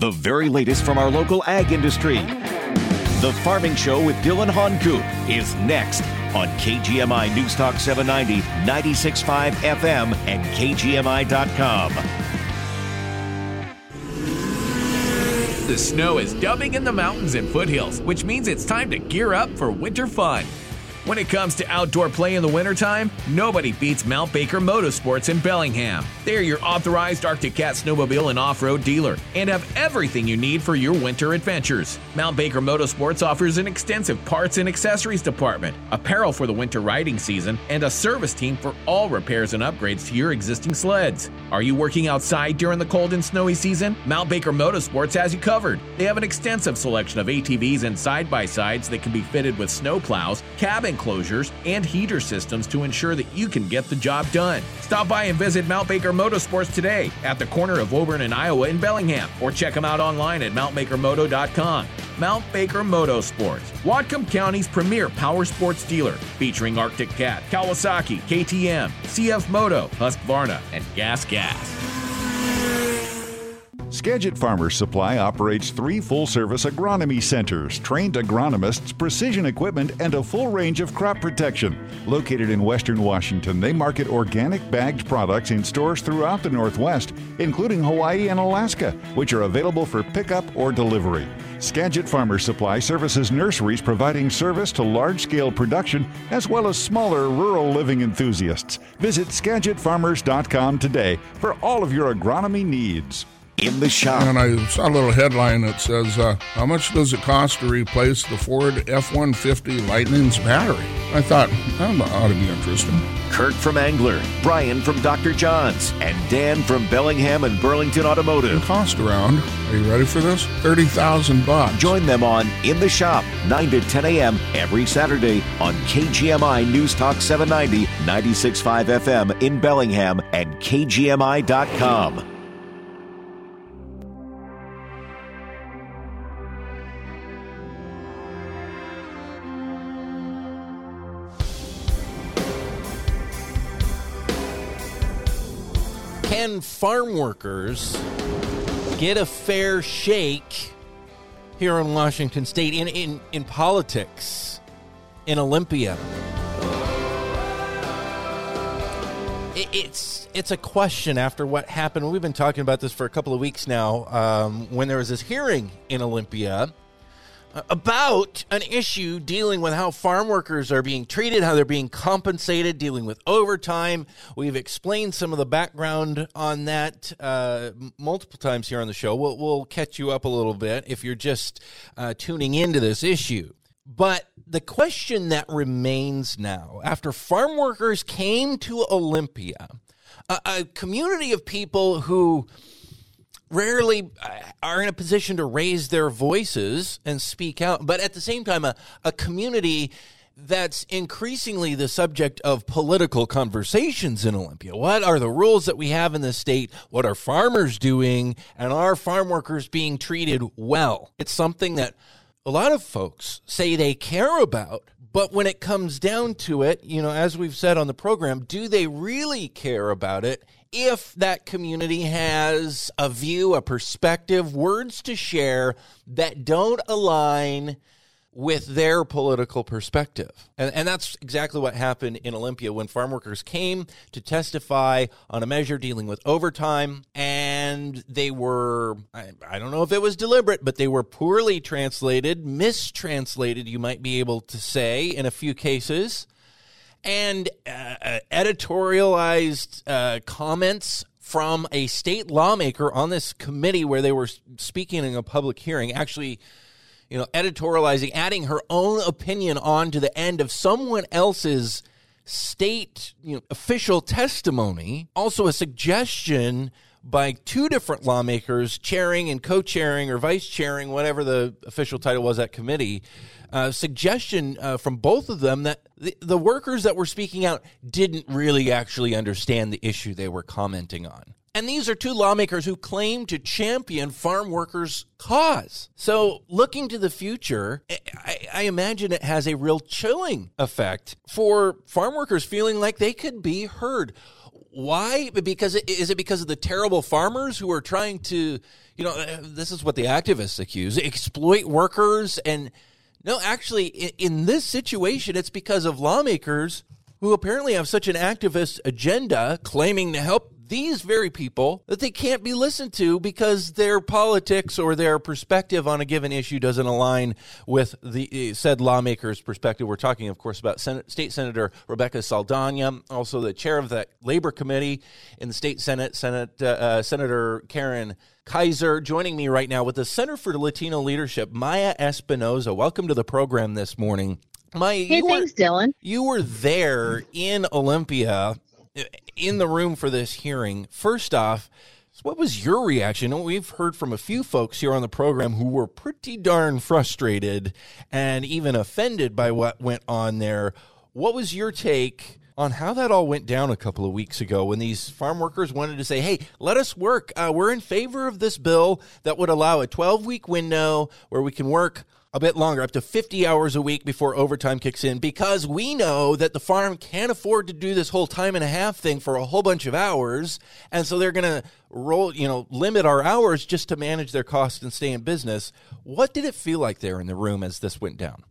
the very latest from our local ag industry. The Farming Show with Dylan Honcoop is next on KGMI News Talk 790, 96.5 FM, and KGMI.com. The snow is dumping in the mountains and foothills, which means it's time to gear up for winter fun. When it comes to outdoor play in the wintertime, nobody beats Mount Baker Motorsports in Bellingham. They're your authorized Arctic Cat snowmobile and off road dealer and have everything you need for your winter adventures. Mount Baker Motorsports offers an extensive parts and accessories department, apparel for the winter riding season, and a service team for all repairs and upgrades to your existing sleds. Are you working outside during the cold and snowy season? Mount Baker Motorsports has you covered. They have an extensive selection of ATVs and side by sides that can be fitted with snow plows, cabin enclosures, and heater systems to ensure that you can get the job done. Stop by and visit Mount Baker Motorsports today at the corner of Woburn and Iowa in Bellingham, or check them out online at mountbakermoto.com. Mount Baker Motorsports, Whatcom County's premier power sports dealer, featuring Arctic Cat, Kawasaki, KTM, CF Moto, Husqvarna, and Gas Gas. Skagit Farmers Supply operates three full service agronomy centers, trained agronomists, precision equipment, and a full range of crop protection. Located in western Washington, they market organic bagged products in stores throughout the Northwest, including Hawaii and Alaska, which are available for pickup or delivery. Skagit Farmers Supply services nurseries providing service to large scale production as well as smaller rural living enthusiasts. Visit SkagitFarmers.com today for all of your agronomy needs in the shop. And I saw a little headline that says, uh, How much does it cost to replace the Ford F 150 Lightning's battery? I thought, that ought to be interesting. Kurt from Angler, Brian from Dr. John's, and Dan from Bellingham and Burlington Automotive. The cost around, are you ready for this? 30000 bucks. Join them on In the Shop, 9 to 10 a.m. every Saturday on KGMI News Talk 790, 96.5 FM in Bellingham and KGMI.com. can farm workers get a fair shake here in Washington State in, in, in politics in Olympia? it's it's a question after what happened. We've been talking about this for a couple of weeks now. Um, when there was this hearing in Olympia about an issue dealing with how farm workers are being treated, how they're being compensated, dealing with overtime. We've explained some of the background on that uh, multiple times here on the show. We'll, we'll, catch you up a little bit if you're just uh, tuning into this issue. But the question that remains now, after farm workers came to Olympia, a, a community of people who rarely uh, are in a position to raise their voices and speak out, but at the same time, a, a community that's increasingly the subject of political conversations in Olympia. What are the rules that we have in the state? What are farmers doing? And are farm workers being treated well? It's something that a lot of folks say they care about. But when it comes down to it, you know, as we've said on the program, do they really care about it? If that community has a view, a perspective, words to share that don't align with their political perspective. And, and, that's exactly what happened in Olympia when farm workers came to testify on a measure dealing with overtime. And they were, I, I don't know if it was deliberate, but they were poorly translated, mistranslated, you might be able to say, in a few cases and uh, uh, editorialized uh, comments from a state lawmaker on this committee where they were speaking in a public hearing, actually, you know, editorializing, adding her own opinion on to the end of someone else's state you know, official testimony. Also, a suggestion by two different lawmakers chairing and co-chairing or vice chairing whatever the official title was at committee uh, suggestion uh, from both of them that the, the workers that were speaking out didn't really actually understand the issue they were commenting on And these are two lawmakers who claim to champion farm workers' cause. So, looking to the future, I, I, imagine it has a real chilling effect for farm workers feeling like they could be heard. Why? Because is it because of the terrible farmers who are trying to, you know, this is what the activists accuse, exploit workers and no, actually, in this situation, it's because of lawmakers who apparently have such an activist agenda claiming to help these very people that they can't be listened to because their politics or their perspective on a given issue doesn't align with the said lawmaker's perspective. We're talking, of course, about State Senator Rebecca Saldana, also the chair of the Labor Committee in the state Senate, Senate uh, uh, Senator Karen Keiser joining me right now with the Center for Latino Leadership, Maya Espinoza. Welcome to the program this morning. Maya, hey, thanks, were, Dylan. You were there in Olympia, in the room for this hearing. First off, what was your reaction? We've heard from a few folks here on the program who were pretty darn frustrated and even offended by what went on there. What was your take on how that all went down a couple of weeks ago when these farm workers wanted to say, hey, let us work. Uh, we're in favor of this bill that would allow a 12 week window where we can work a bit longer, up to 50 hours a week before overtime kicks in, because we know that the farm can't afford to do this whole time and a half thing for a whole bunch of hours. And so they're going to roll, you know, limit our hours just to manage their costs and stay in business. What did it feel like there in the room as this went down?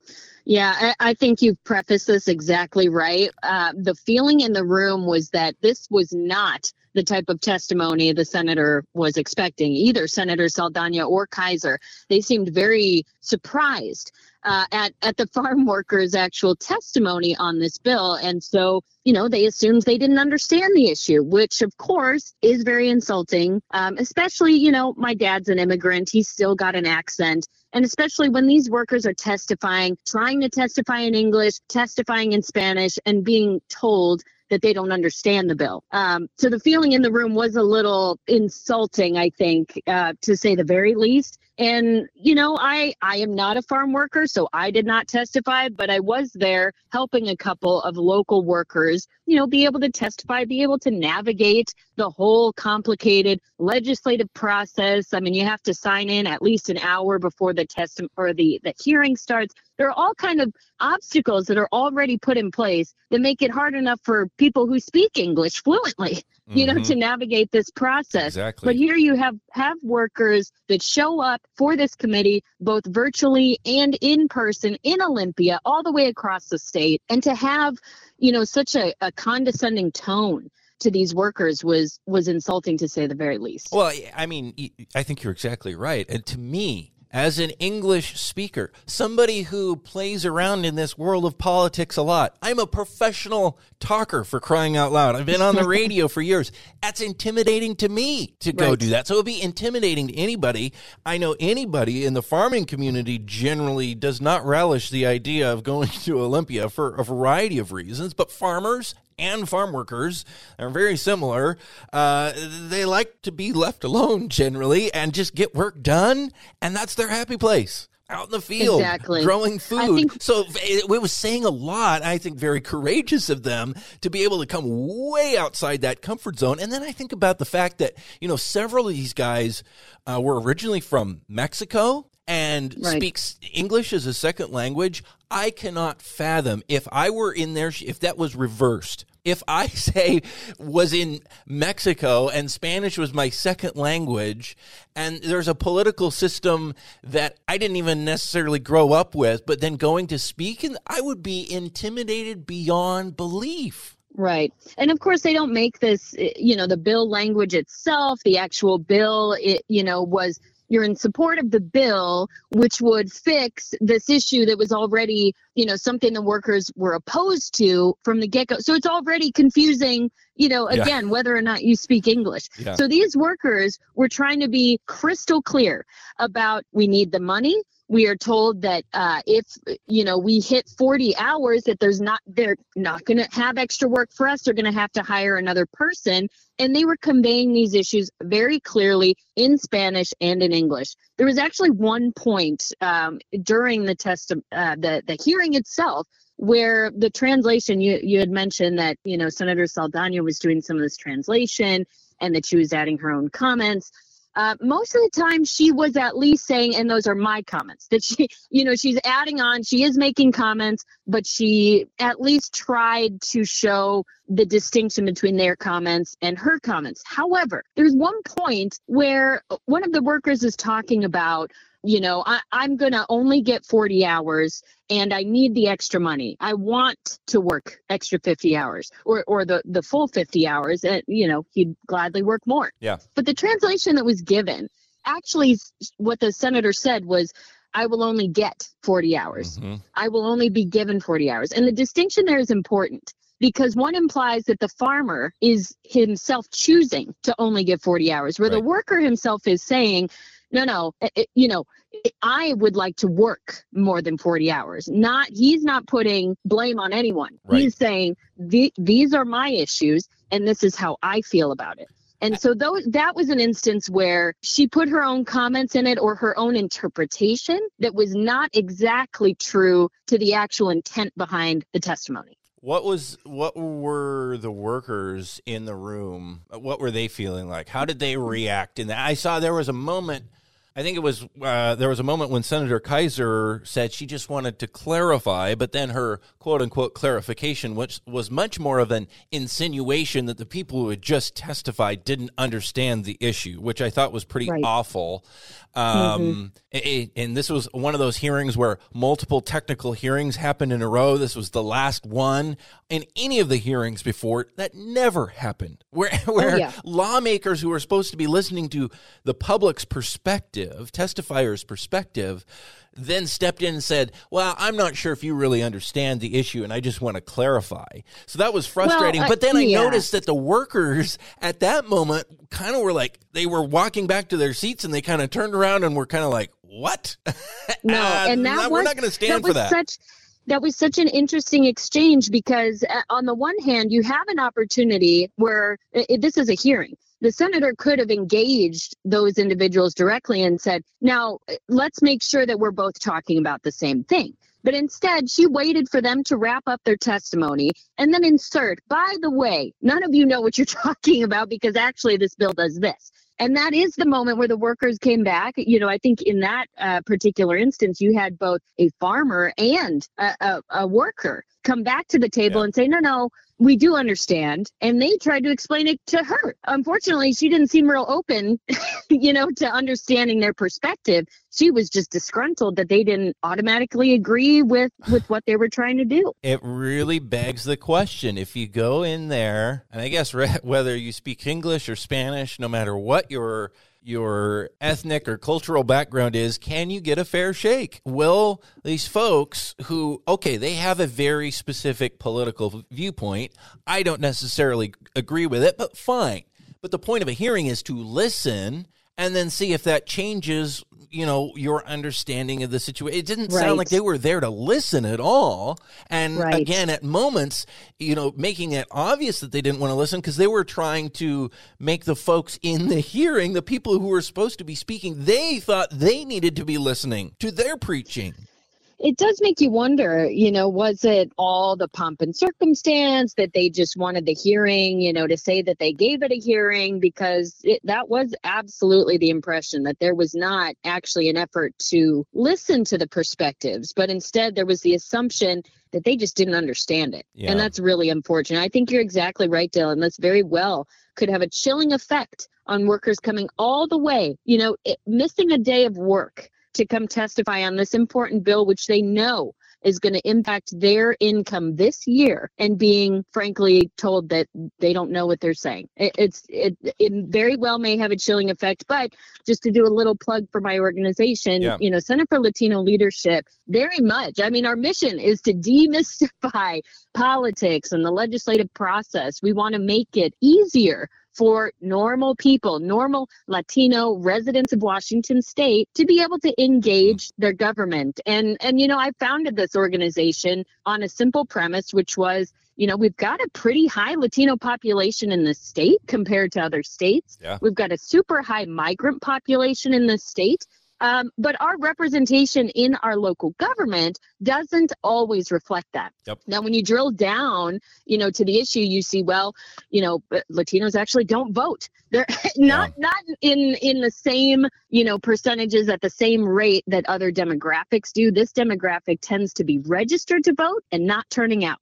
Yeah, I, I think you've prefaced this exactly right. Uh, the feeling in the room was that this was not the type of testimony the senator was expecting, either Senator Saldana or Keiser. They seemed very surprised uh, at at the farm workers' actual testimony on this bill, and so you know they assumed they didn't understand the issue, which of course is very insulting. Um, especially, you know, my dad's an immigrant; he's still got an accent. And especially when these workers are testifying, trying to testify in English, testifying in Spanish, and being told that they don't understand the bill. Um, so the feeling in the room was a little insulting, I think, uh, to say the very least. And you know, I I am not a farm worker, so I did not testify, but I was there helping a couple of local workers, you know, be able to testify, be able to navigate the whole complicated legislative process. I mean, you have to sign in at least an hour before the test or the the hearing starts there are all kind of obstacles that are already put in place that make it hard enough for people who speak English fluently, you mm-hmm. know, to navigate this process. Exactly. But here you have have workers that show up for this committee both virtually and in person in Olympia, all the way across the state, and to have, you know, such a, a condescending tone to these workers was was insulting to say the very least. Well, I mean, I think you're exactly right. And to me, as an English speaker, somebody who plays around in this world of politics a lot. I'm a professional talker for crying out loud. I've been on the radio for years. That's intimidating to me to go right. do that. So it'd be intimidating to anybody. I know anybody in the farming community generally does not relish the idea of going to Olympia for a variety of reasons, but farmers and farm workers are very similar. Uh, they like to be left alone generally and just get work done, and that's their happy place out in the field exactly. growing food. Think- so it, it, was saying a lot, I think very courageous of them to be able to come way outside that comfort zone. And then I think about the fact that, you know, several of these guys uh, were originally from Mexico and right. speaks English as a second language. I cannot fathom if I were in there, if that was reversed if I say was in Mexico and Spanish was my second language, and there's a political system that I didn't even necessarily grow up with, but then going to speak, and I would be intimidated beyond belief. Right. And of course, they don't make this, eh, you know, the bill language itself, the actual bill, it, you know, was you're in support of the bill, which would fix this issue that was already, you know, something the workers were opposed to from the get go. So it's already confusing, you know, again, yeah. whether or not you speak English. Yeah. So these workers were trying to be crystal clear about we need the money we are told that uh, if you know we hit 40 hours that there's not they're not going to have extra work for us. They're going to have to hire another person. And they were conveying these issues very clearly in spanish and in english. There was actually one point um, during the test uh, the, the hearing itself where the translation you you had mentioned that you know Senator Saldana was doing some of this translation and that she was adding her own comments. Uh, most of the time, she was at least saying, and those are my comments, that she, you know, she's adding on, she is making comments, but she at least tried to show the distinction between their comments and her comments. However, there's one point where one of the workers is talking about you know I, i'm going to only get 40 hours and i need the extra money i want to work extra 50 hours or, or the, the full 50 hours and you know he'd gladly work more Yeah. but the translation that was given actually what the senator said was i will only get 40 hours Mhm. I will only be given 40 hours. And the distinction there is important because one implies that the farmer is himself choosing to only give 40 hours, where the worker himself is saying, no, no, it- it- you know, eh, I would like to work more than 40 hours. Not, he's not putting blame on anyone. Right. He's saying, the, these are my issues and this is how I feel about it. And so those, that was an instance where she put her own comments in it or her own interpretation that was not exactly true to the actual intent behind the testimony. What was what were the workers in the room? What were they feeling like? How did they react? And I saw there was a moment. I think it was uh, there was a moment when Senator Keiser said she just wanted to clarify, but then her quote unquote clarification, which was much more of an insinuation that the people who had just testified didn't understand the issue, which I thought was pretty Right. awful. Um, a- and this was one of those hearings where multiple technical hearings happened in a row. This was the last one. In any of the hearings before, that never happened. Where, where yeah. lawmakers who are supposed to be listening to the public's perspective, testifiers' perspective, then stepped in and said, Well, I'm not sure if you really understand the issue, and I just want to clarify. So that was frustrating. I- but then I yeah. noticed that the workers at that moment kind of were like, they were walking back to their seats and they kind of turned around and were kind of like, What? No, Uh, and that was, we're not going to stand that for that. Such, that was such an interesting exchange because, uh, on the one hand, you have an opportunity where this is a hearing. The senator could have engaged those individuals directly and said, "Now, uh, let's make sure that we're both talking about the same thing." But instead, she waited for them to wrap up their testimony and then insert, by the way, none of you know what you're talking about because actually this bill does this. And that is the moment where the workers came back. You know, I think in that uh, particular instance, you had both a farmer and a, a, a worker come back to the table Yeah. and say, no, no, we do understand. And they tried to explain it to her. Unfortunately, she didn't seem real open, you know, to understanding their perspective. She was just disgruntled that they didn't automatically agree with, with what they were trying to do. It really begs the question if you go in there, and I guess whether you speak English or Spanish, no matter what your your ethnic or cultural background is, can you get a fair shake? Will these folks who, okay, they have a very specific political viewpoint, I don't necessarily agree with it, but fine. But the point of a hearing is to listen and then see if that changes, you know, your understanding of the situation. It didn't sound like they were there to listen at all. And Right. again, at moments, you know, making it obvious that they didn't want to listen because they were trying to make the folks in the hearing, the people who were supposed to be speaking, they thought they needed to be listening to their preaching. It does make you wonder, you know, was it all the pomp and circumstance that they just wanted the hearing, you know, to say that they gave it a hearing? Because it, that was absolutely the impression that there was not actually an effort to listen to the perspectives, but instead there was the assumption that they just didn't understand it. Yeah. And that's really unfortunate. I think you're exactly right, Dylan. That's very well could have a chilling effect on workers coming all the way, you know, it, missing a day of work to come testify on this important bill, which they know is going to impact their income this year, and being frankly told that they don't know what they're saying. It, it's it, it very well may have a chilling effect. But just to do a little plug for my organization, Yeah. you know, Center for Latino Leadership, very much. I mean, our mission is to demystify politics and the legislative process. We want to make it easier for normal people, normal Latino residents of Washington state to be able to engage mm. their government. And and you know, I founded this organization on a simple premise which was, you know, we've got a pretty high Latino population in the state compared to other states. Yeah. We've got a super high migrant population in the state. Um, but our representation in our local government doesn't always reflect that. Yep. Now, when you drill down, you know, to the issue, you see, well, you know, Latinos actually don't vote. They're not yeah. not in in the same, you know, percentages at the same rate that other demographics do. This demographic tends to be registered to vote and not turning out.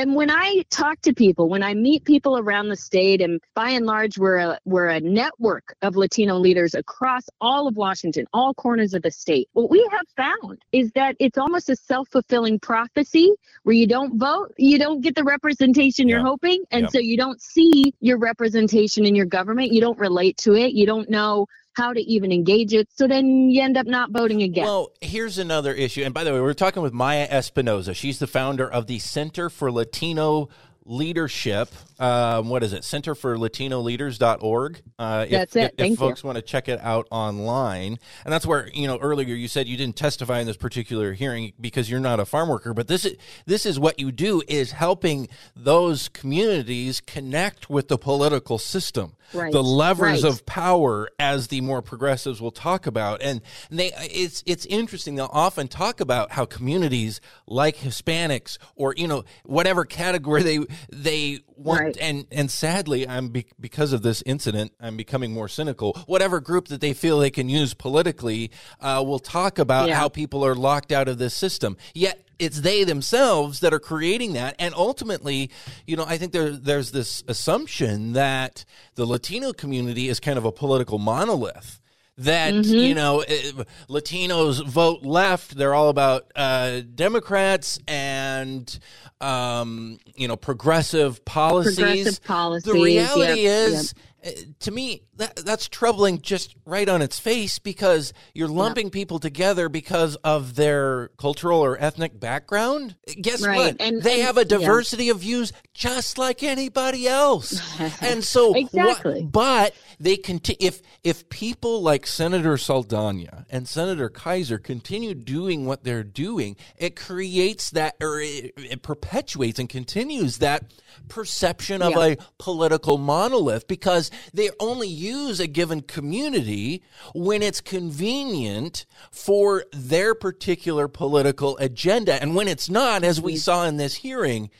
And when I talk to people, when I meet people around the state, and by and large, we're a, we're a network of Latino leaders across all of Washington, all corners of the state. What we have found is that it's almost a self fulfilling prophecy where you don't vote, you don't get the representation you're hoping. And so you don't see your representation in your government. You don't relate to it. You don't know how to even engage it. So then you end up not voting again. Well, here's another issue. And by the way, we're talking with Maya Espinoza. She's the founder of the Center for Latino leadership. Um, what is it? Center for Latino Leaders.org. Uh, that's if, it. If, Thank if folks want to check it out online. And that's where, you know, earlier you said you didn't testify in this particular hearing because you're not a farm worker, but this is, this is what you do is helping those communities connect with the political system. Right. The levers right. of power, as the more progressives will talk about, and they it's it's interesting. They'll often talk about how communities like Hispanics or you know whatever category they they right. and and sadly i'm be, because of this incident i'm becoming more cynical whatever group that they feel they can use politically uh, will talk about yeah. how people are locked out of this system yet it's they themselves that are creating that and ultimately you know i think there, there's this assumption that the latino community is kind of a political monolith that mm-hmm. you know eh, Latinos vote left. They're all about uh, Democrats and um, you know progressive policies. Progressive policies. The reality yep, is. Yep to me that that's troubling just right on its face because you're lumping yeah. people together because of their cultural or ethnic background guess right. what and, they and, have a diversity yeah. of views just like anybody else and so exactly what, but they continue if if people like senator saldana and senator keiser continue doing what they're doing it creates that or it, it perpetuates and continues that perception of yeah. a political monolith because they only use a given community when it's convenient for their particular political agenda. And when it's not, as we saw in this hearing,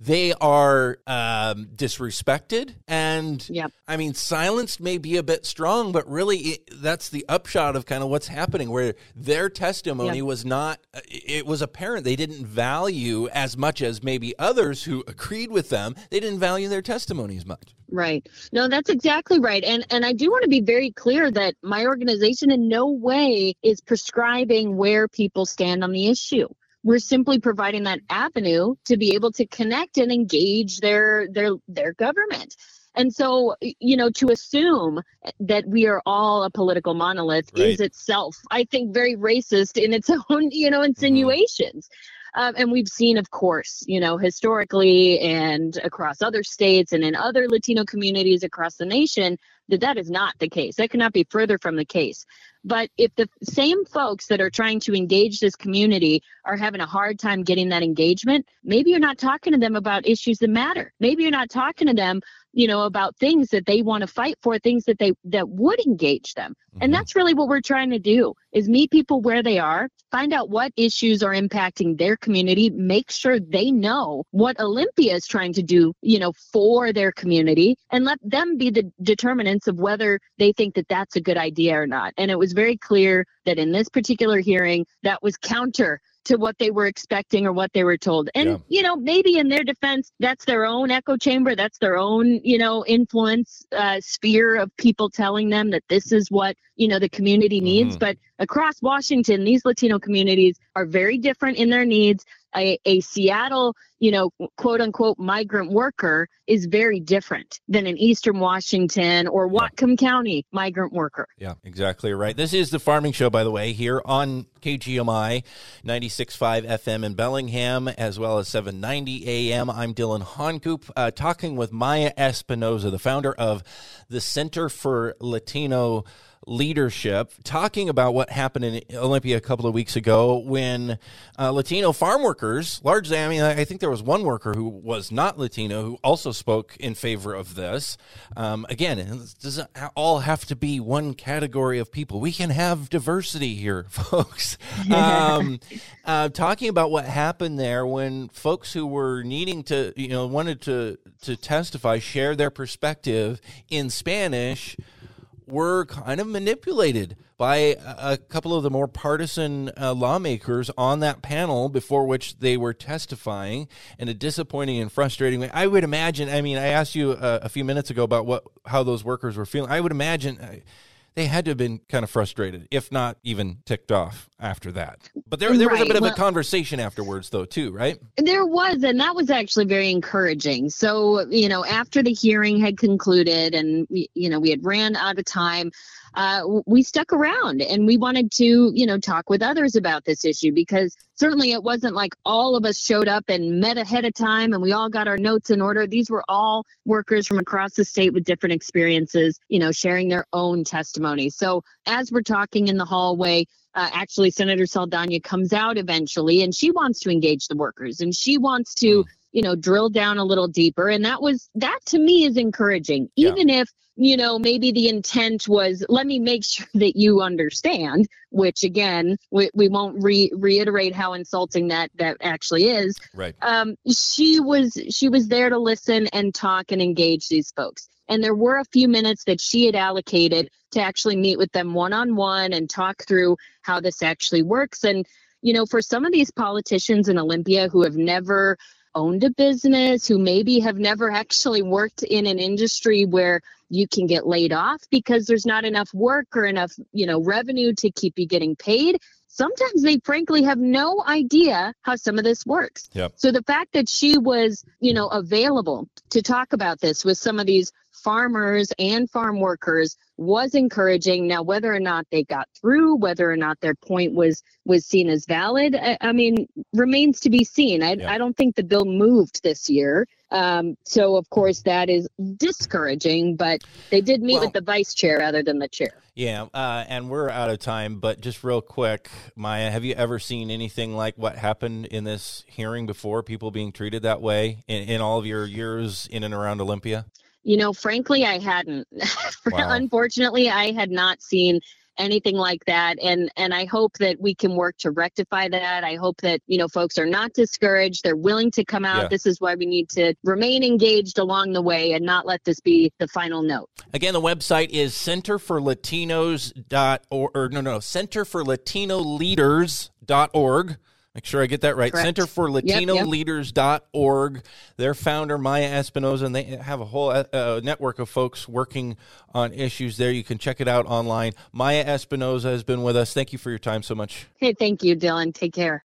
they are um, disrespected and yep. i mean silenced may be a bit strong but really it, that's the upshot of kind of what's happening where their testimony yep. was not it was apparent they didn't value as much as maybe others who agreed with them. They didn't value their testimony as much. Right. No that's exactly right. And and i do want to be very clear that my organization in no way is prescribing where people stand on the issue we're simply providing that avenue to be able to connect and engage their their their government and so you know to assume that we are all a political monolith right. is itself i think very racist in its own you know mm-hmm. insinuations mm-hmm. Um, and we've seen of course you know historically and across other states and in other latino communities across the nation that that is not the case that cannot be further from the case but if the same folks that are trying to engage this community are having a hard time getting that engagement, maybe you're not talking to them about issues that matter. Maybe you're not talking to them, you know, about things that they want to fight for, things that they that would engage them. Mm-hmm. And that's really what we're trying to do is meet people where they are, find out what issues are impacting their community, make sure they know what Olympia is trying to do, you know, for their community and let them be the determinants of whether they think that that's a good idea or not. And it was was very clear that in this particular hearing, that was counter to what they were expecting or what they were told. And, yeah. you know, maybe in their defense, that's their own echo chamber. That's their own, you know, influence uh, sphere of people telling them that this is what, you know, the community needs. Mm-hmm. But across Washington, these Latino communities are very different in their needs a, a Seattle, you know, quote unquote migrant worker is very different than an Eastern Washington or Whatcom yeah. County migrant worker. Yeah, exactly right. This is the Farming Show, by the way, here on KGMI 96.5 FM in Bellingham, as well as 790 AM. I'm Dylan Honcoop, uh, talking with Maya Espinoza, the founder of the Center for Latino leadership, talking about what happened in Olympia a couple of weeks ago when uh, Latino farm workers, largely, I mean, I think there was one worker who was not Latino who also spoke in favor of this. Um, again, it doesn't all have to be one category of people. We can have diversity here, folks. Um, uh, talking about what happened there when folks who were needing to, you know, wanted to to testify, share their perspective in Spanish were kind of manipulated by a, couple of the more partisan uh, lawmakers on that panel before which they were testifying in a disappointing and frustrating way. I would imagine. I mean, I asked you uh, a few minutes ago about what how those workers were feeling. I would imagine. They had to have been kind of frustrated, if not even ticked off after that. But there, there was a bit of well, a conversation afterwards, though, too, right? There was, and that was actually very encouraging. So, you know, after the hearing had concluded and, you know, we had ran out of time, uh, we stuck around and we wanted to, you know, talk with others about this issue because certainly it wasn't like all of us showed up and met ahead of time and we all got our notes in order. These were all workers from across the state with different experiences, you know, sharing their own testimony. So as we're talking in the hallway, uh, actually Senator Saldana comes out eventually and she wants to engage the workers and she wants to, hmm. You know, drill down a little deeper. And that was, that to me is encouraging, even yeah. if you know, maybe the intent was let me make sure that you understand, which again, we, we won't re- reiterate how insulting that that actually is. Right. Um, she was she was there to listen and talk and engage these folks. And there were a few minutes that she had allocated to actually meet with them one on one and talk through how this actually works. And, you know, for some of these politicians in Olympia who have never owned a business, who maybe have never actually worked in an industry where you can get laid off because there's not enough work or enough, you know, revenue to keep you getting paid. Sometimes they frankly have no idea how some of this works. Yep. So the fact that she was, you know, available to talk about this with some of these farmers and farm workers was encouraging. Now, whether or not they got through, whether or not their point was was seen as valid, I, I mean, remains to be seen. I, yeah. I don't think the bill moved this year. Um, so, of course, that is discouraging, but they did meet well, with the vice chair rather than the chair. Yeah, uh, and we're out of time, but just real quick, Maya, have you ever seen anything like what happened in this hearing before? People being treated that way in, in all of your years in and around Olympia? You know, frankly, I hadn't. Wow. Unfortunately, I had not seen anything like that and and i hope that we can work to rectify that i hope that you know folks are not discouraged they're willing to come out yeah. this is why we need to remain engaged along the way and not let this be the final note again the website is center for latinos dot or, or no no center for latino leaders dot org Make sure I get that right. Correct. Center for Latino yep, yep. Leaders.org. Their founder, Maya Espinoza, and they have a whole uh, uh, network of folks working on issues there. You can check it out online. Maya Espinoza has been with us. Thank you for your time so much. Hey, thank you, Dylan. Take care.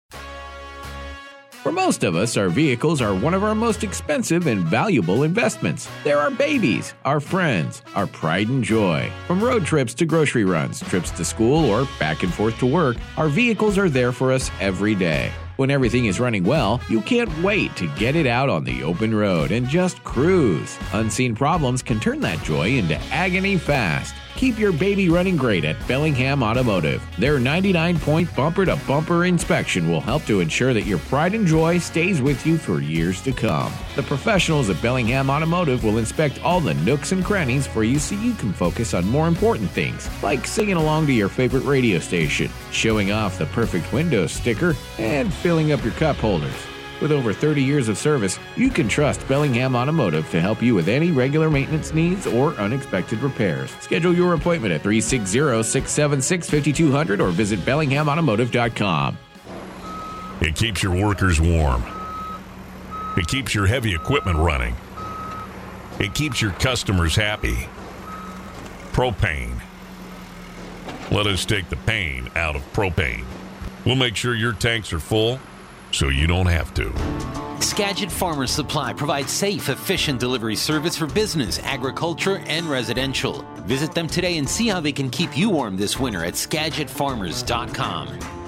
For most of us, our vehicles are one of our most expensive and valuable investments. They're our babies, our friends, our pride and joy. From road trips to grocery runs, trips to school, or back and forth to work, our vehicles are there for us every day. When everything is running well, you can't wait to get it out on the open road and just cruise. Unseen problems can turn that joy into agony fast. Keep your baby running great at Bellingham Automotive. Their 99 point bumper to bumper inspection will help to ensure that your pride and joy stays with you for years to come. The professionals at Bellingham Automotive will inspect all the nooks and crannies for you so you can focus on more important things, like singing along to your favorite radio station, showing off the perfect window sticker, and filling up your cup holders. With over 30 years of service, you can trust Bellingham Automotive to help you with any regular maintenance needs or unexpected repairs. Schedule your appointment at 360 676 5200 or visit BellinghamAutomotive.com. It keeps your workers warm, it keeps your heavy equipment running, it keeps your customers happy. Propane. Let us take the pain out of propane. We'll make sure your tanks are full so you don't have to. Skagit Farmers Supply provides safe, efficient delivery service for business, agriculture, and residential. Visit them today and see how they can keep you warm this winter at SkagitFarmers.com.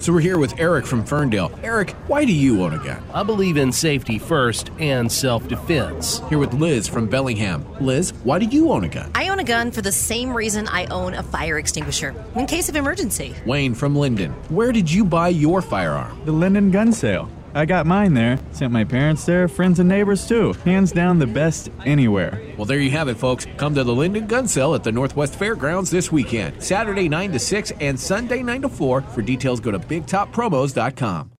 So we're here with Eric from Ferndale. Eric, why do you own a gun? I believe in safety first and self defense. Here with Liz from Bellingham. Liz, why do you own a gun? I own a gun for the same reason I own a fire extinguisher in case of emergency. Wayne from Lynden. Where did you buy your firearm? The Lynden gun sale. I got mine there. Sent my parents there, friends and neighbors too. Hands down the best anywhere. Well, there you have it, folks. Come to the Lynden Gun Sale at the Northwest Fairgrounds this weekend. Saturday 9 to 6 and Sunday 9 to 4. For details, go to bigtoppromos.com.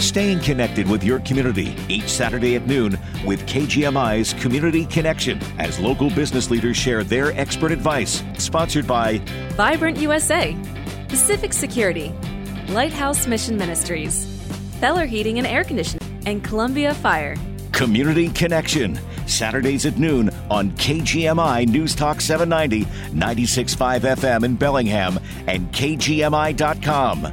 Staying connected with your community each Saturday at noon with KGMI's Community Connection as local business leaders share their expert advice. Sponsored by Vibrant USA, Pacific Security, Lighthouse Mission Ministries, Feller Heating and Air Conditioning, and Columbia Fire. Community Connection, Saturdays at noon on KGMI News Talk 790, 96.5 FM in Bellingham, and KGMI.com.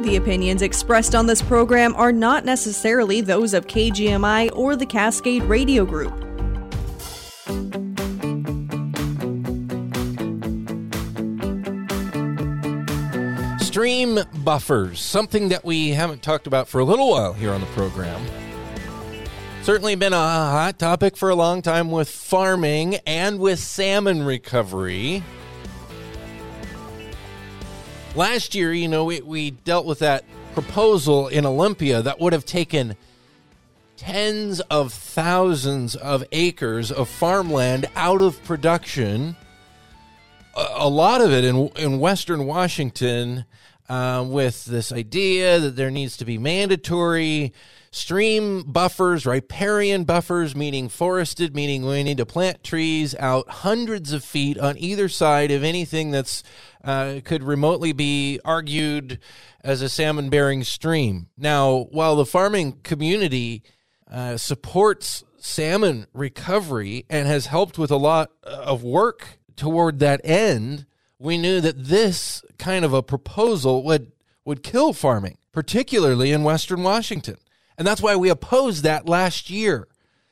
The opinions expressed on this program are not necessarily those of KGMI or the Cascade Radio Group. Stream buffers, something that we haven't talked about for a little while here on the program. Certainly been a hot topic for a long time with farming and with salmon recovery. Last year, you know, we, we dealt with that proposal in Olympia that would have taken tens of thousands of acres of farmland out of production. A, a lot of it in, in Western Washington, uh, with this idea that there needs to be mandatory stream buffers, riparian buffers, meaning forested, meaning we need to plant trees out hundreds of feet on either side of anything that's uh, could remotely be argued as a salmon bearing stream. Now, while the farming community uh, supports salmon recovery and has helped with a lot of work toward that end, we knew that this kind of a proposal would would kill farming, particularly in western Washington. And that's why we opposed that last year,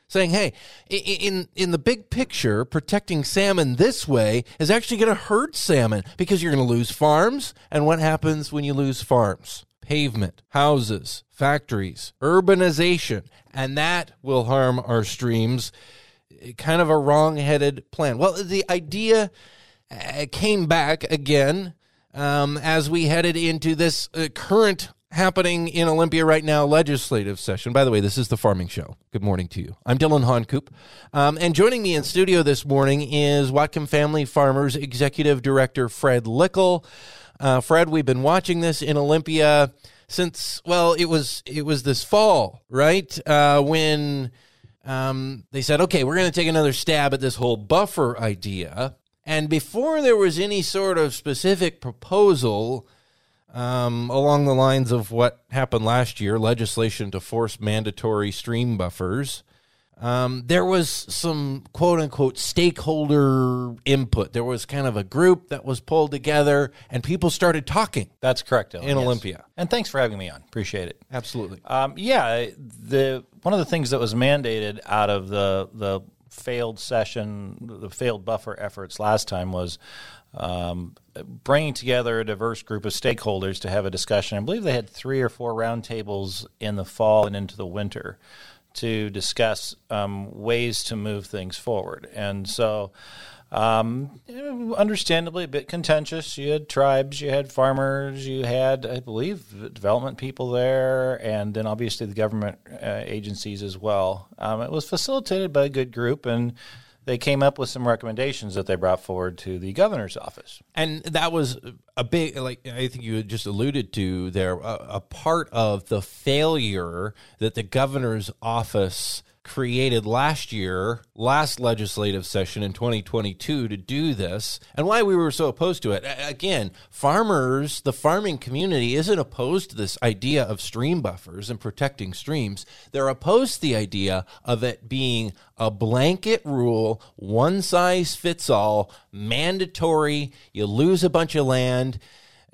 saying, hey, in, in the big picture, protecting salmon this way is actually going to hurt salmon because you're going to lose farms. And what happens when you lose farms? Pavement, houses, factories, urbanization, and that will harm our streams. Kind of a wrong headed plan. Well, the idea uh, came back again um, as we headed into this uh, current happening in Olympia right now legislative session. By the way, this is the Farming Show. Good morning to you. I'm Dylan Honcoop. Um, and joining me in studio this morning is Whatcom Family Farmers Executive Director Fred Likkel. Uh, Fred, we've been watching this in Olympia since, well, it was it was this fall, right? Uh, when um, they said, okay, we're going to take another stab at this whole buffer idea. And before there was any sort of specific proposal, um, along the lines of what happened last year legislation to force mandatory stream buffers. Um, there was some quote unquote stakeholder input. There was kind of a group that was pulled together and people started talking. That's correct, Dylan, in yes. Olympia. And thanks for having me on. Appreciate it. Absolutely. Um, yeah, the one of the things that was mandated out of the the failed session, the failed buffer efforts last time was um, bringing together a diverse group of stakeholders to have a discussion. I believe they had three or four roundtables in the fall and into the winter to discuss um, ways to move things forward. And so, um, understandably, a bit contentious. You had tribes, you had farmers, you had, I believe, development people there, and then obviously the government uh, agencies as well. Um, it was facilitated by a good group, and they came up with some recommendations that they brought forward to the governor's office. And that was a big, like I think you just alluded to there, a, a part of the failure that the governor's office created last year, last legislative session in 2022 to do this, and why we were so opposed to it. Again, farmers, the farming community isn't opposed to this idea of stream buffers and protecting streams. They're opposed to the idea of it being a blanket rule, one size fits all, mandatory. You lose a bunch of land,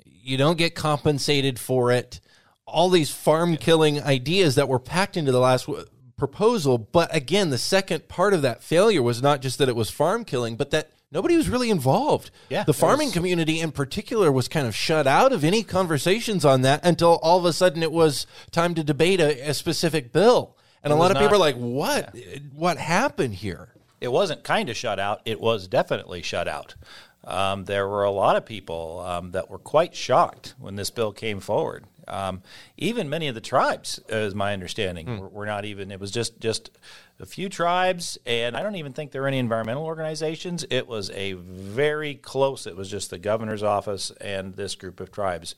you don't get compensated for it. All these farm killing ideas that were packed into the last proposal. But again, the second part of that failure was not just that it was farm killing, but that nobody was really involved. Yeah, the farming was... community in particular was kind of shut out of any conversations on that until all of a sudden it was time to debate a, a specific bill. And it a lot of not, people are like, "What? Yeah. What happened here?" It wasn't kind of shut out. It was definitely shut out. Um, there were a lot of people um, that were quite shocked when this bill came forward. Um, even many of the tribes, is my understanding, hmm. were, were, not even. It was just just a few tribes, and I don't even think there were any environmental organizations. It was a very close. It was just the governor's office and this group of tribes.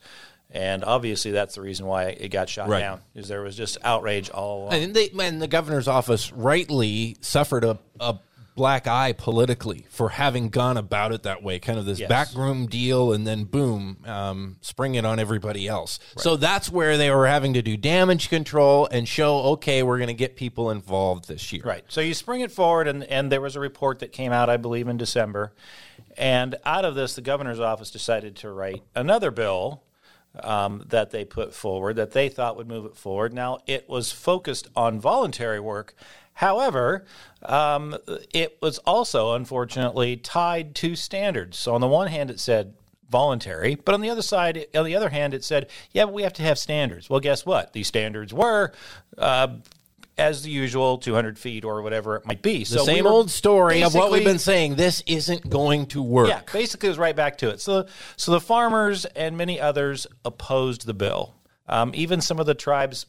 And obviously, that's the reason why it got shot right. down. Is there was just outrage all along. And, they, and the governor's office rightly suffered a, a black eye politically for having gone about it that way, kind of this yes. backroom deal, and then boom, um, spring it on everybody else. Right. So that's where they were having to do damage control and show, okay, we're going to get people involved this year. Right. So you spring it forward, and, and there was a report that came out, I believe, in December. And out of this, the governor's office decided to write another bill um, that they put forward that they thought would move it forward. Now, it was focused on voluntary work. However, um, it was also unfortunately tied to standards. So on the one hand, it said voluntary, but on the other side, on the other hand, it said, yeah, but we have to have standards. Well, guess what? These standards were. Uh, as the usual, 200 feet or whatever it might be. The so same we old story of what we've been saying. This isn't going to work. Yeah, basically, it was right back to it. So, so the farmers and many others opposed the bill. Um, even some of the tribes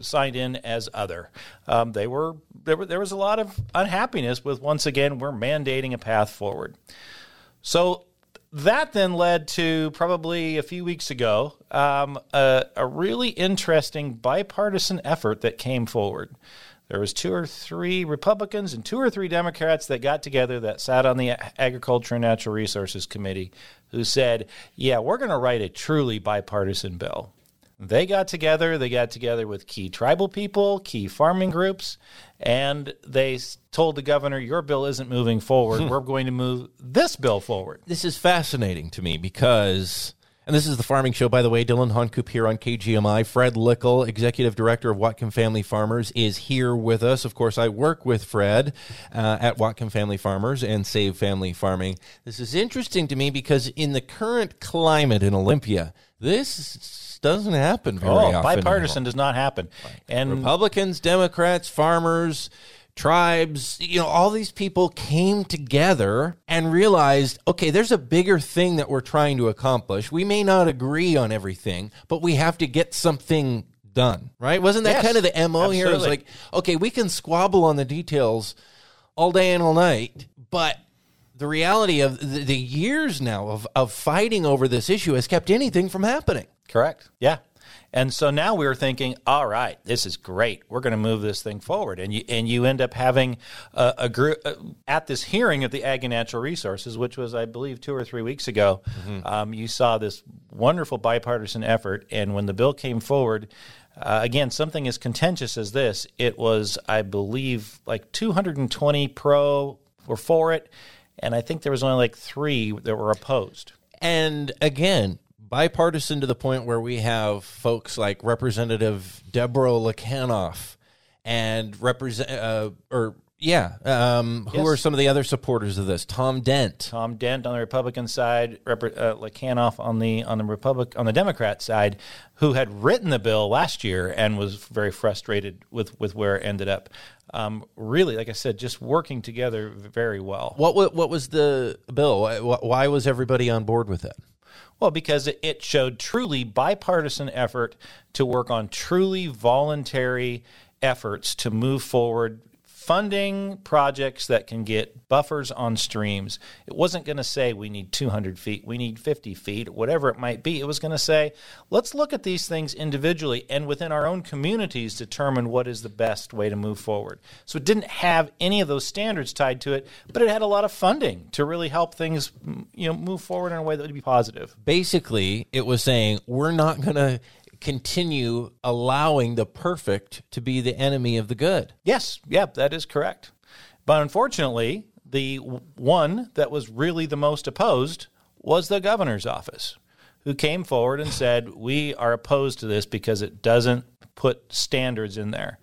signed in as other. Um, they were there. Were, there was a lot of unhappiness with once again we're mandating a path forward. So that then led to probably a few weeks ago um, a, a, really interesting bipartisan effort that came forward. There was two or three Republicans and two or three Democrats that got together that sat on the Agriculture and Natural Resources Committee who said, "Yeah, we're going to write a truly bipartisan bill." They got together, they got together with key tribal people, key farming groups, and they told the governor, Your bill isn't moving forward. We're going to move this bill forward. This is fascinating to me because. And this is the Farming Show, by the way. Dylan Honcoop here on KGMI. Fred Likkel, Executive Director of Whatcom Family Farmers, is here with us. Of course, I work with Fred uh, at Whatcom Family Farmers and Save Family Farming. This is interesting to me because in the current climate in Olympia, this doesn't happen very oh, often. Bipartisan does not happen. And Republicans, Democrats, farmers, tribes, you know, all these people came together and realized, okay, there's a bigger thing that we're trying to accomplish. We may not agree on everything, but we have to get something done, right? Wasn't that yes, kind of the MO absolutely. here? It was like, okay, we can squabble on the details all day and all night, but the reality of the, the years now of, of fighting over this issue has kept anything from happening. Correct. Yeah. And so now we were thinking, all right, this is great. We're going to move this thing forward, and you and you end up having a, a group uh, at this hearing of the Ag and Natural Resources, which was, I believe, two or three weeks ago. Mm-hmm. Um, you saw this wonderful bipartisan effort, and when the bill came forward, uh, again, something as contentious as this, it was, I believe, like 220 pro were for it, and I think there was only like three that were opposed. And again, bipartisan to the point where we have folks like Representative Deborah Lekanoff and represent uh, or yeah, um, who yes. are some of the other supporters of this? Tom Dent. Tom Dent on the Republican side, Rep- uh, Lekanoff on the on the Republic on the Democrat side, who had written the bill last year and was very frustrated with with where it ended up. Um, really, like I said, just working together very well. What what, what was the bill? Why was everybody on board with it? Well, because it showed truly bipartisan effort to work on truly voluntary efforts to move forward funding projects that can get buffers on streams. It wasn't going to say we need 200 feet, we need 50 feet, whatever it might be. It was going to say, let's look at these things individually and within our own communities determine what is the best way to move forward. So it didn't have any of those standards tied to it, but it had a lot of funding to really help things you know move forward in a way that would be positive. Basically, it was saying we're not going to continue allowing the perfect to be the enemy of the good. Yes, yep, that is correct. But unfortunately, the one that was really the most opposed was the governor's office, who came forward and said, We are opposed to this because it doesn't put standards in there.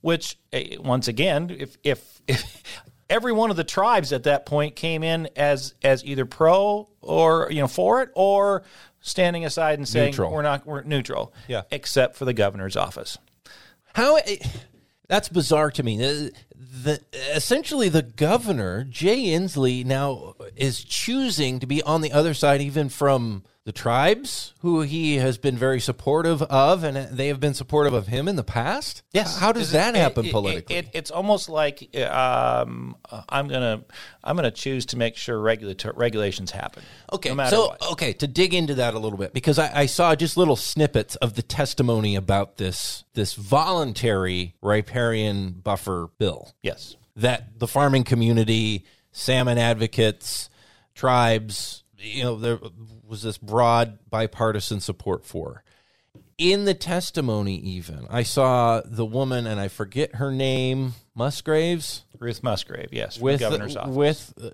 Which, eh, once again, if, if, if every one of the tribes at that point came in as as either pro or you know for it or standing aside and saying Neutral. we're not we're neutral. Yeah. Except for the governor's office. How eh, that's bizarre to me. The, the, essentially, the governor Jay Inslee now is choosing to be on the other side, even from the tribes, who he has been very supportive of, and they have been supportive of him in the past. Yes. How does that it- happen it- it- politically? it- it's almost like um, I'm gonna I'm gonna choose to make sure regulator regulations happen. Okay, no so what. okay, to dig into that a little bit because I, I saw just little snippets of the testimony about this this voluntary riparian buffer bill. Yes, that the farming community, salmon advocates, tribes, you know, there was this broad bipartisan support for. In the testimony, even I saw the woman, and I forget her name, Musgraves. Ruth Musgrave, yes, with the governor's office. with uh,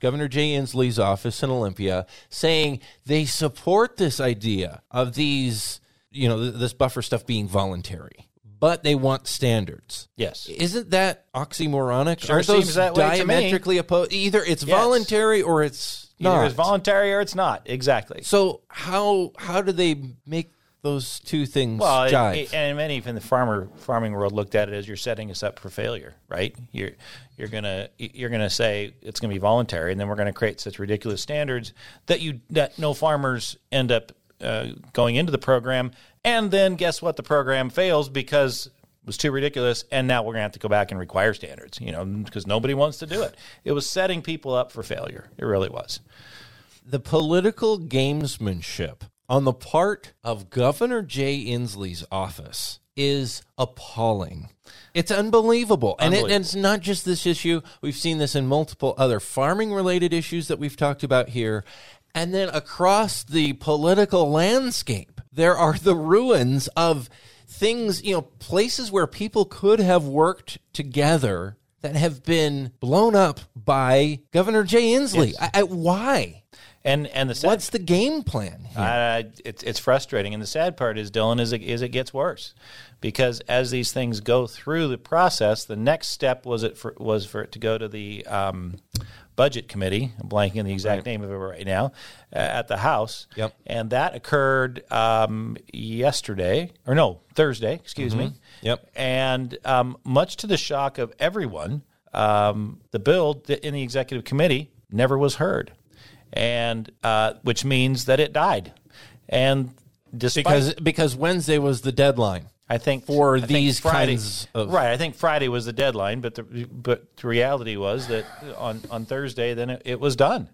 Governor Jay Inslee's office in Olympia, saying they support this idea of these, you know, th- this buffer stuff being voluntary, but they want standards. Yes. isn't that oxymoronic? Sure Aren't those seems that way to me. diametrically opposed? Either it's Yes. voluntary or it's Either not. it's voluntary or it's not. Exactly. so how how do they make those two things Well, it- jive? it- and many in the farmer farming world looked at it as you're setting us up for failure, right? You're you're gonna you're gonna say it's gonna be voluntary, and then we're gonna create such ridiculous standards that you that no farmers end up uh, going into the program, and then guess what? The program fails because it was too ridiculous, and now we're gonna have to go back and require standards, you know, because nobody wants to do it. It was setting people up for failure. It really was. the political gamesmanship on the part of Governor Jay Inslee's office is appalling. It's unbelievable. And, it, Unbelievable. and it's not just this issue. We've seen this in multiple other farming related issues that we've talked about here. And then across the political landscape, there are the ruins of things, you know, places where people could have worked together that have been blown up by Governor Jay Inslee. Yes. I, I, why? And and the sad What's the game plan? Uh, it's it's frustrating, and the sad part is, Dylan, is it, is it gets worse, because as these things go through the process, the next step was it for, was for it to go to the um, budget committee. I'm blanking on the exact name of it right now uh, at the House. Yep. and that occurred um, yesterday, or no, Thursday. Excuse me. Mhm. Yep. And um, much to the shock of everyone, um, the bill in the executive committee never was heard, and uh, which means that it died. And despite, because because Wednesday was the deadline. I think for I think these Friday, kinds of right. I think Friday was the deadline, but the but the reality was that on on Thursday then it, it was done,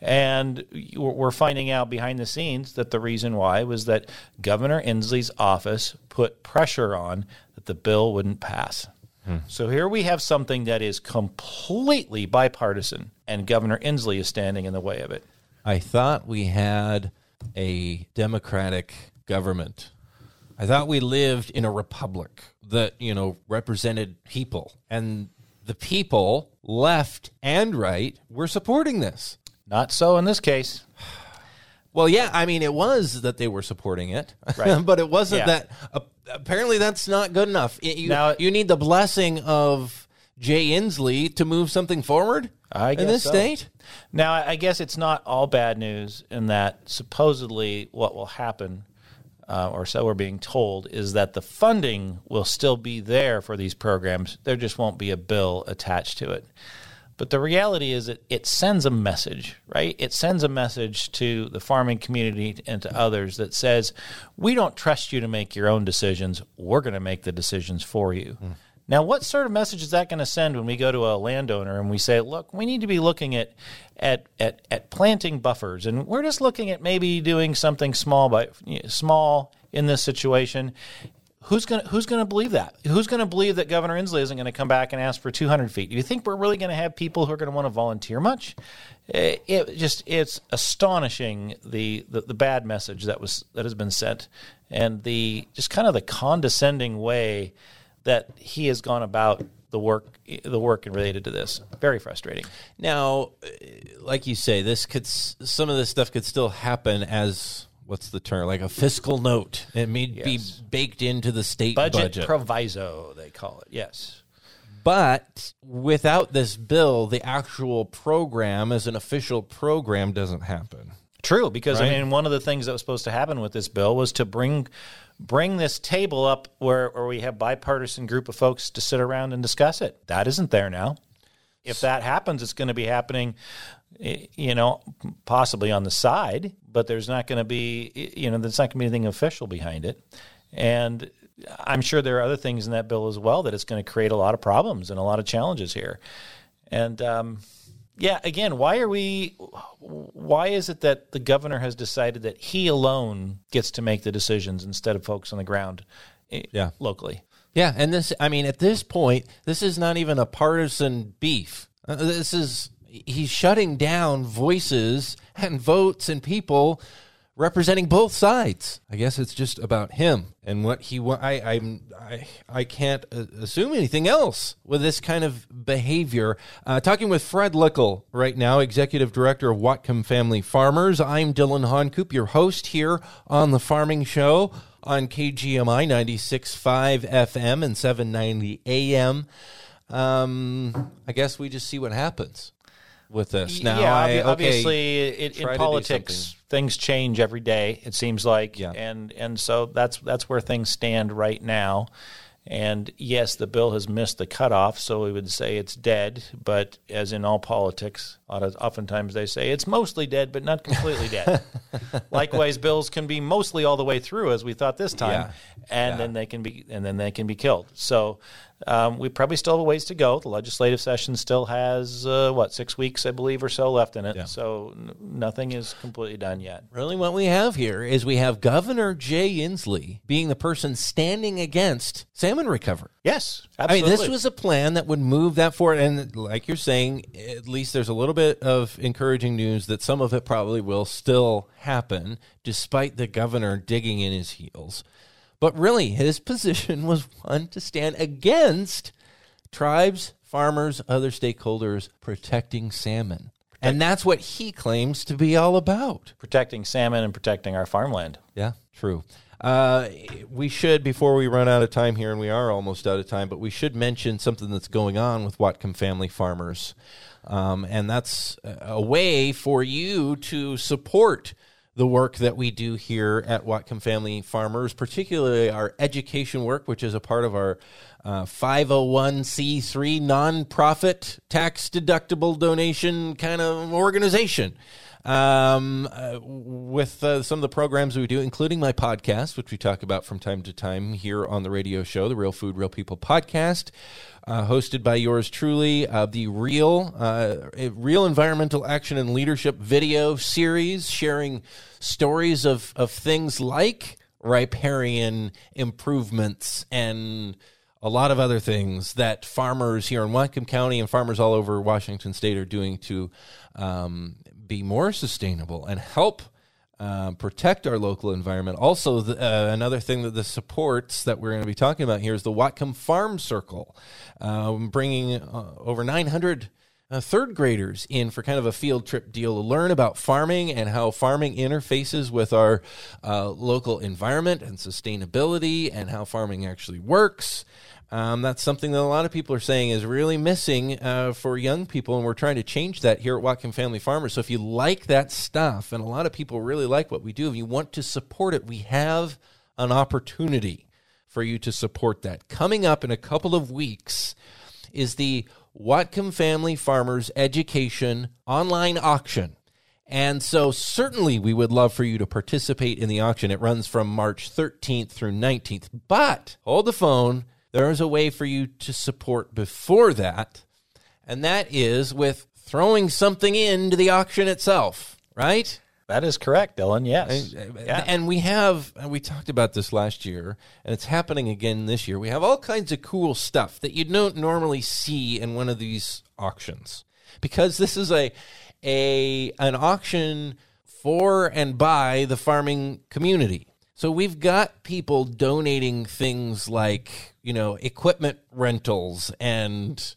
and we're we're finding out behind the scenes that the reason why was that Governor Inslee's office put pressure on that the bill wouldn't pass. Hmm. So here we have something that is completely bipartisan, and Governor Inslee is standing in the way of it. I thought we had a democratic government. I thought we lived in a republic that, you know, represented people. And the people, left and right, were supporting this. Not so in this case. Well, yeah, I mean, it was that they were supporting it, Right. but it wasn't Yeah. that. Uh, apparently, that's not good enough. It- you, Now- you need the blessing of Jay Inslee to move something forward in this so. state. Now, I guess it's not all bad news in that supposedly what will happen, uh, or so we're being told, is that the funding will still be there for these programs. There just won't be a bill attached to it. But the reality is that it sends a message, right? It sends a message to the farming community and to others that says, we don't trust you to make your own decisions. We're going to make the decisions for you. Now, what sort of message is that going to send when we go to a landowner and we say, "Look, we need to be looking at at at, at planting buffers, and we're just looking at maybe doing something small, but small in this situation." Who's going to who's going to believe that? Who's going to believe that Governor Inslee isn't going to come back and ask for 200 feet? Do you think we're really going to have people who are going to want to volunteer much? It, it just it's astonishing the, the the bad message that was that has been sent, and the just kind of the condescending way that he has gone about the work the work related to this. Very frustrating. Now, eh, like you say, this could some of this stuff could still happen as what's the term like a fiscal note. It may yes. be baked into the state budget, budget proviso. They call it. Yes. But without this bill, the actual program as an official program doesn't happen. True, because right? I mean, one of the things that was supposed to happen with this bill was to bring bring this table up where, where we have bipartisan group of folks to sit around and discuss it. That isn't there now. If that happens, it's going to be happening you know, possibly on the side, but there's not going to be, you know, there's not going to be anything official behind it. And I'm sure there are other things in that bill as well that it's going to create a lot of problems and a lot of challenges here. And um, yeah, again, why are we? Why is it that the governor has decided that he alone gets to make the decisions instead of folks on the ground, eh, yeah. locally? Yeah, and this, I mean, at this point, this is not even a partisan beef. Uh, this is he's shutting down voices and votes and people representing both sides. I guess it's just about him and what he. I I I can't uh, assume anything else with this kind of behavior. Uh, talking with Fred Likkel right now, executive director of Whatcom Family Farmers. I'm Dylan Honcoop, your host here on the Farming Show on KGMI 96.5 FM and 790 AM. Um, I guess we just see what happens with this. Now, yeah, I, obviously, it, in politics, things change every day. It seems like, yeah. and and so that's that's where things stand right now. And yes, the bill has missed the cutoff, so we would say it's dead. But as in all politics, oftentimes they say it's mostly dead, but not completely dead. Likewise, bills can be mostly all the way through, as we thought this time, yeah. and yeah. then they can be and then they can be killed. So um, we probably still have a ways to go. The legislative session still has uh, what six weeks, I believe, or so left in it. Yeah. So n- nothing is completely done yet. Really, what we have here is we have Governor Jay Inslee being the person standing against salmon recovery. Yes, absolutely. I mean, this was a plan that would move that forward, and like you're saying, at least there's a little bit of encouraging news that some of it probably will still happen, despite the governor digging in his heels. But really, his position was one to stand against tribes, farmers, other stakeholders protecting salmon. And that's what he claims to be all about protecting salmon and protecting our farmland. Yeah, true. Uh, we should, before we run out of time here, and we are almost out of time, but we should mention something that's going on with Whatcom Family Farmers. Um, and that's a way for you to support the work that we do here at Whatcom Family Farmers, particularly our education work, which is a part of our uh, 501c3 nonprofit tax deductible donation kind of organization. Um, uh, with uh, some of the programs we do, including my podcast, which we talk about from time to time here on the radio show, the Real Food, Real People podcast uh, hosted by yours truly, uh, the Real uh, Real Environmental Action and Leadership video series, sharing stories of, of things like riparian improvements and a lot of other things that farmers here in Whatcom County and farmers all over Washington State are doing to um, be more sustainable and help um, protect our local environment. Also, the, uh, another thing that this supports that we're going to be talking about here is the Whatcom Farm Circle, um, bringing uh, over 900 uh, third graders in for kind of a field trip deal to learn about farming and how farming interfaces with our uh, local environment and sustainability and how farming actually works. Um, that's something that a lot of people are saying is really missing uh, for young people, and we're trying to change that here at Whatcom Family Farmers. So if you like that stuff, and a lot of people really like what we do, if you want to support it, we have an opportunity for you to support that. Coming up in a couple of weeks is the Whatcom Family Farmers Education online auction. And so, certainly, we would love for you to participate in the auction. It runs from March 13th through 19th. But hold the phone there is a way for you to support before that, and that is with throwing something into the auction itself, right? That is correct, Dylan. Yes. Uh, yeah. And we have, and we talked about this last year, and it's happening again this year. We have all kinds of cool stuff that you don't normally see in one of these auctions because this is a, a an auction for and by the farming community. So we've got people donating things like, you know, equipment rentals and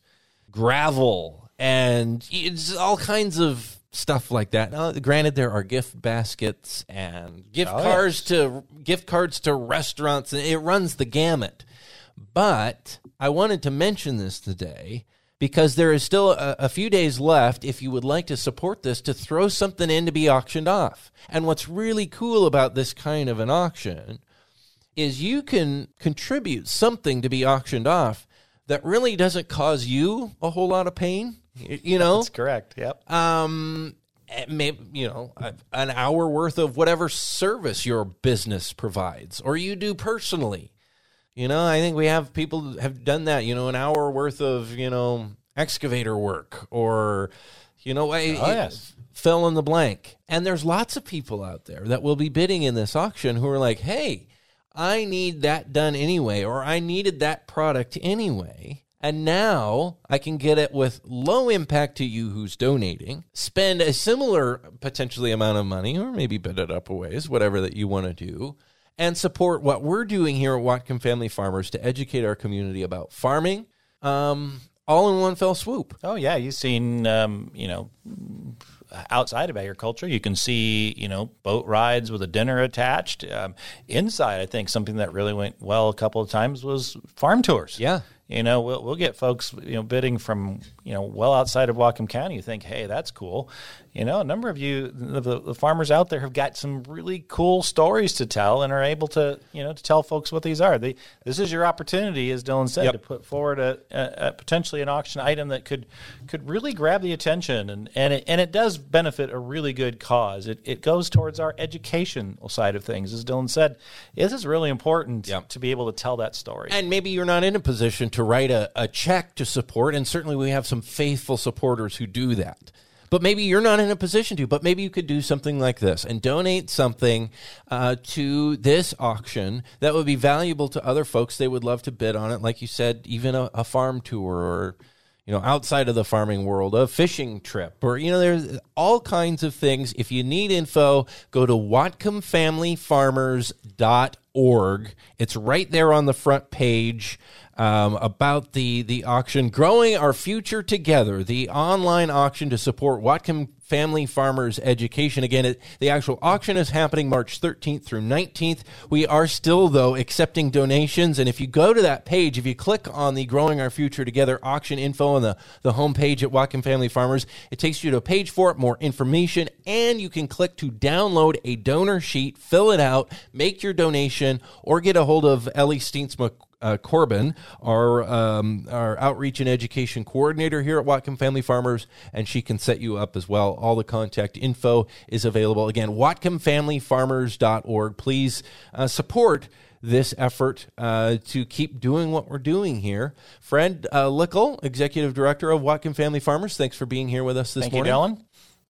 gravel and it's all kinds of stuff like that. Now, granted, there are gift baskets and gift Oh, cards to gift cards to restaurants, and it runs the gamut. But I wanted to mention this today because there is still a, a few days left if you would like to support this to throw something in to be auctioned off. And what's really cool about this kind of an auction is you can contribute something to be auctioned off that really doesn't cause you a whole lot of pain. You know, That's correct. Yep. um, maybe you know an hour worth of whatever service your business provides, or you do personally. You know, I think we have people have done that. You know, an hour worth of you know excavator work, or you know, I, Oh, yes. fill in the blank. And there's lots of people out there that will be bidding in this auction who are like, hey, I need that done anyway, or I needed that product anyway. And now I can get it with low impact to you who's donating, spend a similar potentially amount of money, or maybe bid it up a ways, whatever that you want to do, and support what we're doing here at Whatcom Family Farmers to educate our community about farming, um, all in one fell swoop. Oh yeah, you've seen um, you know outside of agriculture, you can see you know boat rides with a dinner attached. Um, inside, I think something that really went well a couple of times was farm tours. Yeah. You know, we'll, we'll get folks, you know, bidding from, you know, well outside of Whatcom County. You think, hey, that's cool. You know, a number of you, the, the, farmers out there have got some really cool stories to tell and are able to, you know, to tell folks what these are. They, this is your opportunity, as Dylan said, Yep. to put forward a, a, a potentially an auction item that could could really grab the attention and and it, and it does benefit a really good cause. It, it goes towards our educational side of things, as Dylan said. This is really important to be able to tell that story. And maybe you're not in a position to write a, a check to support, and certainly we have some faithful supporters who do that. But maybe you're not in a position to, but maybe you could do something like this and donate something uh, to this auction that would be valuable to other folks. They would love to bid on it. Like you said, even a, a farm tour or, you know, outside of the farming world, a fishing trip or, you know, there's all kinds of things. If you need info, go to whatcomfamilyfarmers.org. It's right there on the front page um, about the the auction, growing our future together, the online auction to support Whatcom Family Farmers Education. Again, it, the actual auction is happening March 13th through 19th. We are still though accepting donations, and if you go to that page, if you click on the Growing Our Future Together auction info on the the homepage at Whatcom Family Farmers, it takes you to a page for it, more information, and you can click to download a donor sheet, fill it out, make your donation, or get a hold of Ellie Steensma uh, Corbin, our um, our outreach and education coordinator here at Whatcom Family Farmers, and she can set you up as well. All the contact info is available. Again, WhatcomFamilyFarmers.org. Please uh, support this effort uh, to keep doing what we're doing here. Fred uh, Likkel, Executive Director of Whatcom Family Farmers, thanks for being here with us this Thank you, morning. Dylan.